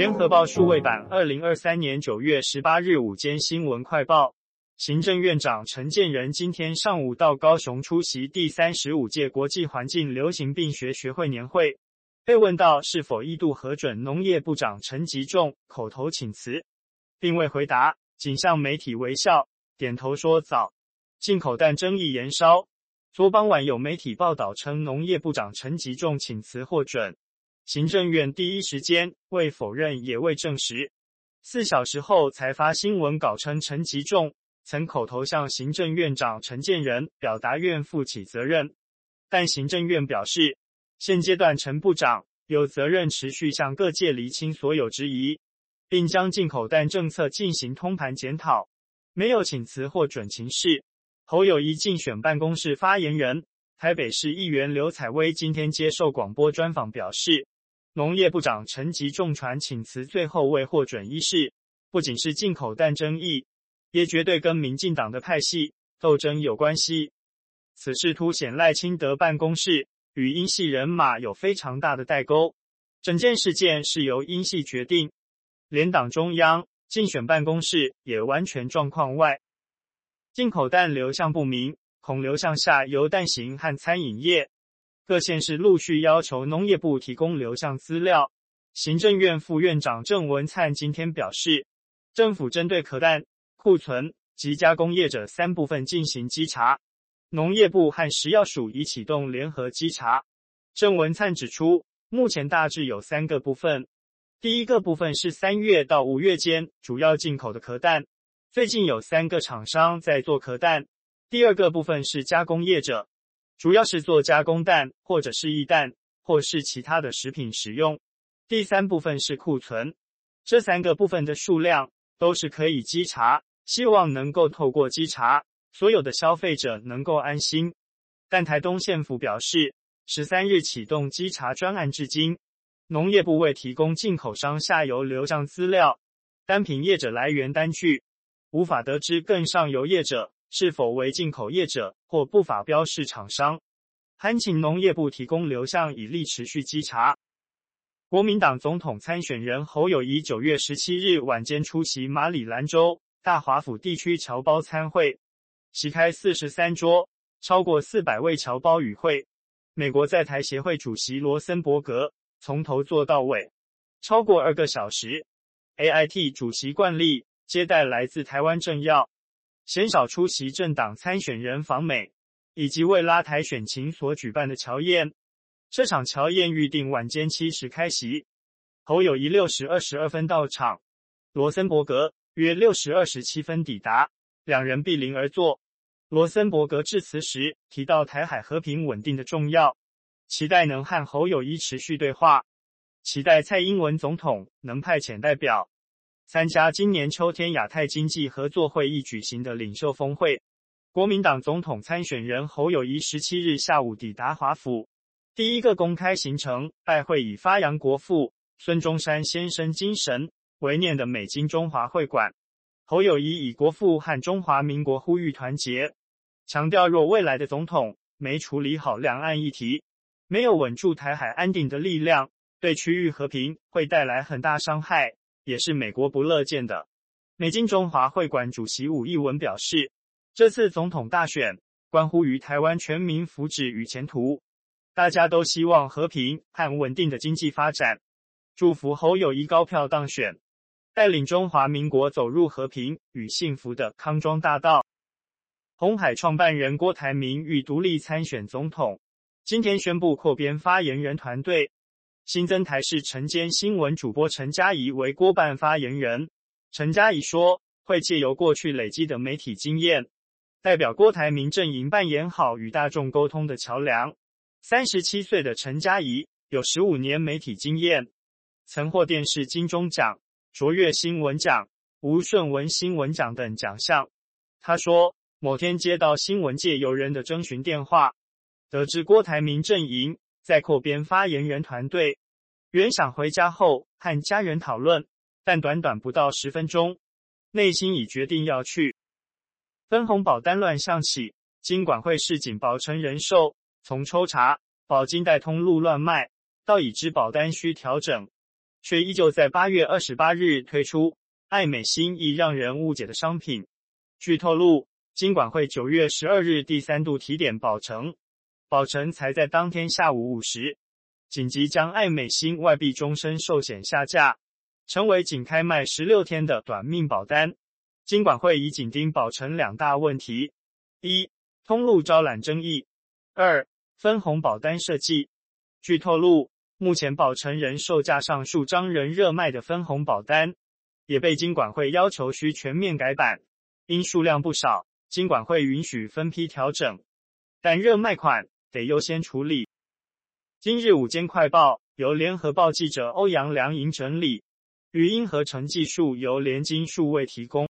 联合报数位版，二零二三年九月十八日午间新闻快报：行政院长陈建仁今天上午到高雄出席第三十五届国际环境流行病学学会年会，被问到是否一度核准农业部长陈吉仲口头请辞，并未回答，仅向媒体微笑点头说早。进口蛋争议延烧。昨傍晚有媒体报道称，农业部长陈吉仲请辞获准，行政院第一时间未否认也未证实。四小时后才发新闻稿称，陈吉仲曾口头向行政院长陈建仁表达愿负起责任，但行政院表示，现阶段陈部长有责任持续向各界厘清所有质疑，并将进口蛋政策进行通盘检讨，没有请辞或准情事。侯友谊竞选办公室发言人、台北市议员刘采薇今天接受广播专访表示，农业部长陈吉仲传请辞最后未获准一事，不仅是进口蛋争议，也绝对跟民进党的派系斗争有关系。此事凸显赖清德办公室与英系人马有非常大的代沟，整件事件是由英系决定，连党中央竞选办公室也完全状况外。进口蛋流向不明，恐流向下游蛋型和餐饮业。各县市陆续要求农业部提供流向资料。行政院副院长郑文灿今天表示，政府针对壳蛋库存及加工业者三部分进行稽查，农业部和食药署已启动联合稽查。郑文灿指出，目前大致有三个部分，第一个部分是三月到五月间主要进口的壳蛋。最近有三个厂商在做壳蛋。第二个部分是加工业者，主要是做加工蛋或者是液蛋，或是其他的食品食用。第三部分是库存。这三个部分的数量都是可以稽查，希望能够透过稽查，所有的消费者能够安心。但台东县府表示，十三日启动稽查专案至今，农业部未提供进口商下游流向资料，单凭业者来源单据。无法得知更上游业者是否为进口业者或不法标示厂商，还请农业部提供流向以利持续稽查。国民党总统参选人侯友宜九月十七日晚间出席马里兰州大华府地区侨胞参会，席开四十三桌，超过四百位侨胞与会。美国在台协会主席罗森伯格从头坐到尾，超过二个小时。AIT 主席惯例。接待来自台湾政要，鲜少出席政党参选人访美，以及为拉抬选情所举办的侨宴。这场侨宴预定晚间七时开席，侯友谊六时二十二分到场，罗森伯格约六时二十七分抵达，两人并邻而坐。罗森伯格致辞时提到台海和平稳定的重要，期待能和侯友谊持续对话，期待蔡英文总统能派遣代表。参加今年秋天亚太经济合作会议举行的领袖峰会，国民党总统参选人侯友谊十七日下午抵达华府，第一个公开行程拜会以发扬国父孙中山先生精神为念的美金中华会馆。侯友谊以国父和中华民国呼吁团结，强调若未来的总统没处理好两岸议题，没有稳住台海安定的力量，对区域和平会带来很大伤害。也是美国不乐见的。美金中华会馆主席武义文表示，这次总统大选关乎于台湾全民福祉与前途，大家都希望和平和稳定的经济发展，祝福侯友宜高票当选，带领中华民国走入和平与幸福的康庄大道。红海创办人郭台铭欲独立参选总统，今天宣布扩编发言人团队。新增台视晨间新闻主播陈佳怡为郭办发言人。陈佳怡说，会借由过去累积的媒体经验，代表郭台铭阵营扮演好与大众沟通的桥梁。三十七岁的陈佳怡有十五年媒体经验，曾获电视金钟奖、卓越新闻奖、吴顺文新闻奖等奖项。他说，某天接到新闻界友人的征询电话，得知郭台铭阵营。在扩编发言人团队，原想回家后和家人讨论，但短短不到十分钟，内心已决定要去。分红保单乱象起，金管会市警保诚人寿，从抽查保金贷通路乱卖，到已知保单需调整，却依旧在八月二十八日推出爱美心意让人误解的商品。据透露，金管会九月十二日第三度提点宝成，宝成才在当天下午五时紧急将爱美心外币终身寿险下架，成为仅开卖十六天的短命保单。金管会已紧盯宝成两大问题：一、通路招揽争议；二、分红保单设计。据透露，目前宝成仍售价上数张仍热卖的分红保单，也被金管会要求需全面改版。因数量不少，金管会允许分批调整，但热卖款得优先处理。今日午间快报由联合报记者欧阳良莹整理，语音合成技术由联金数位提供。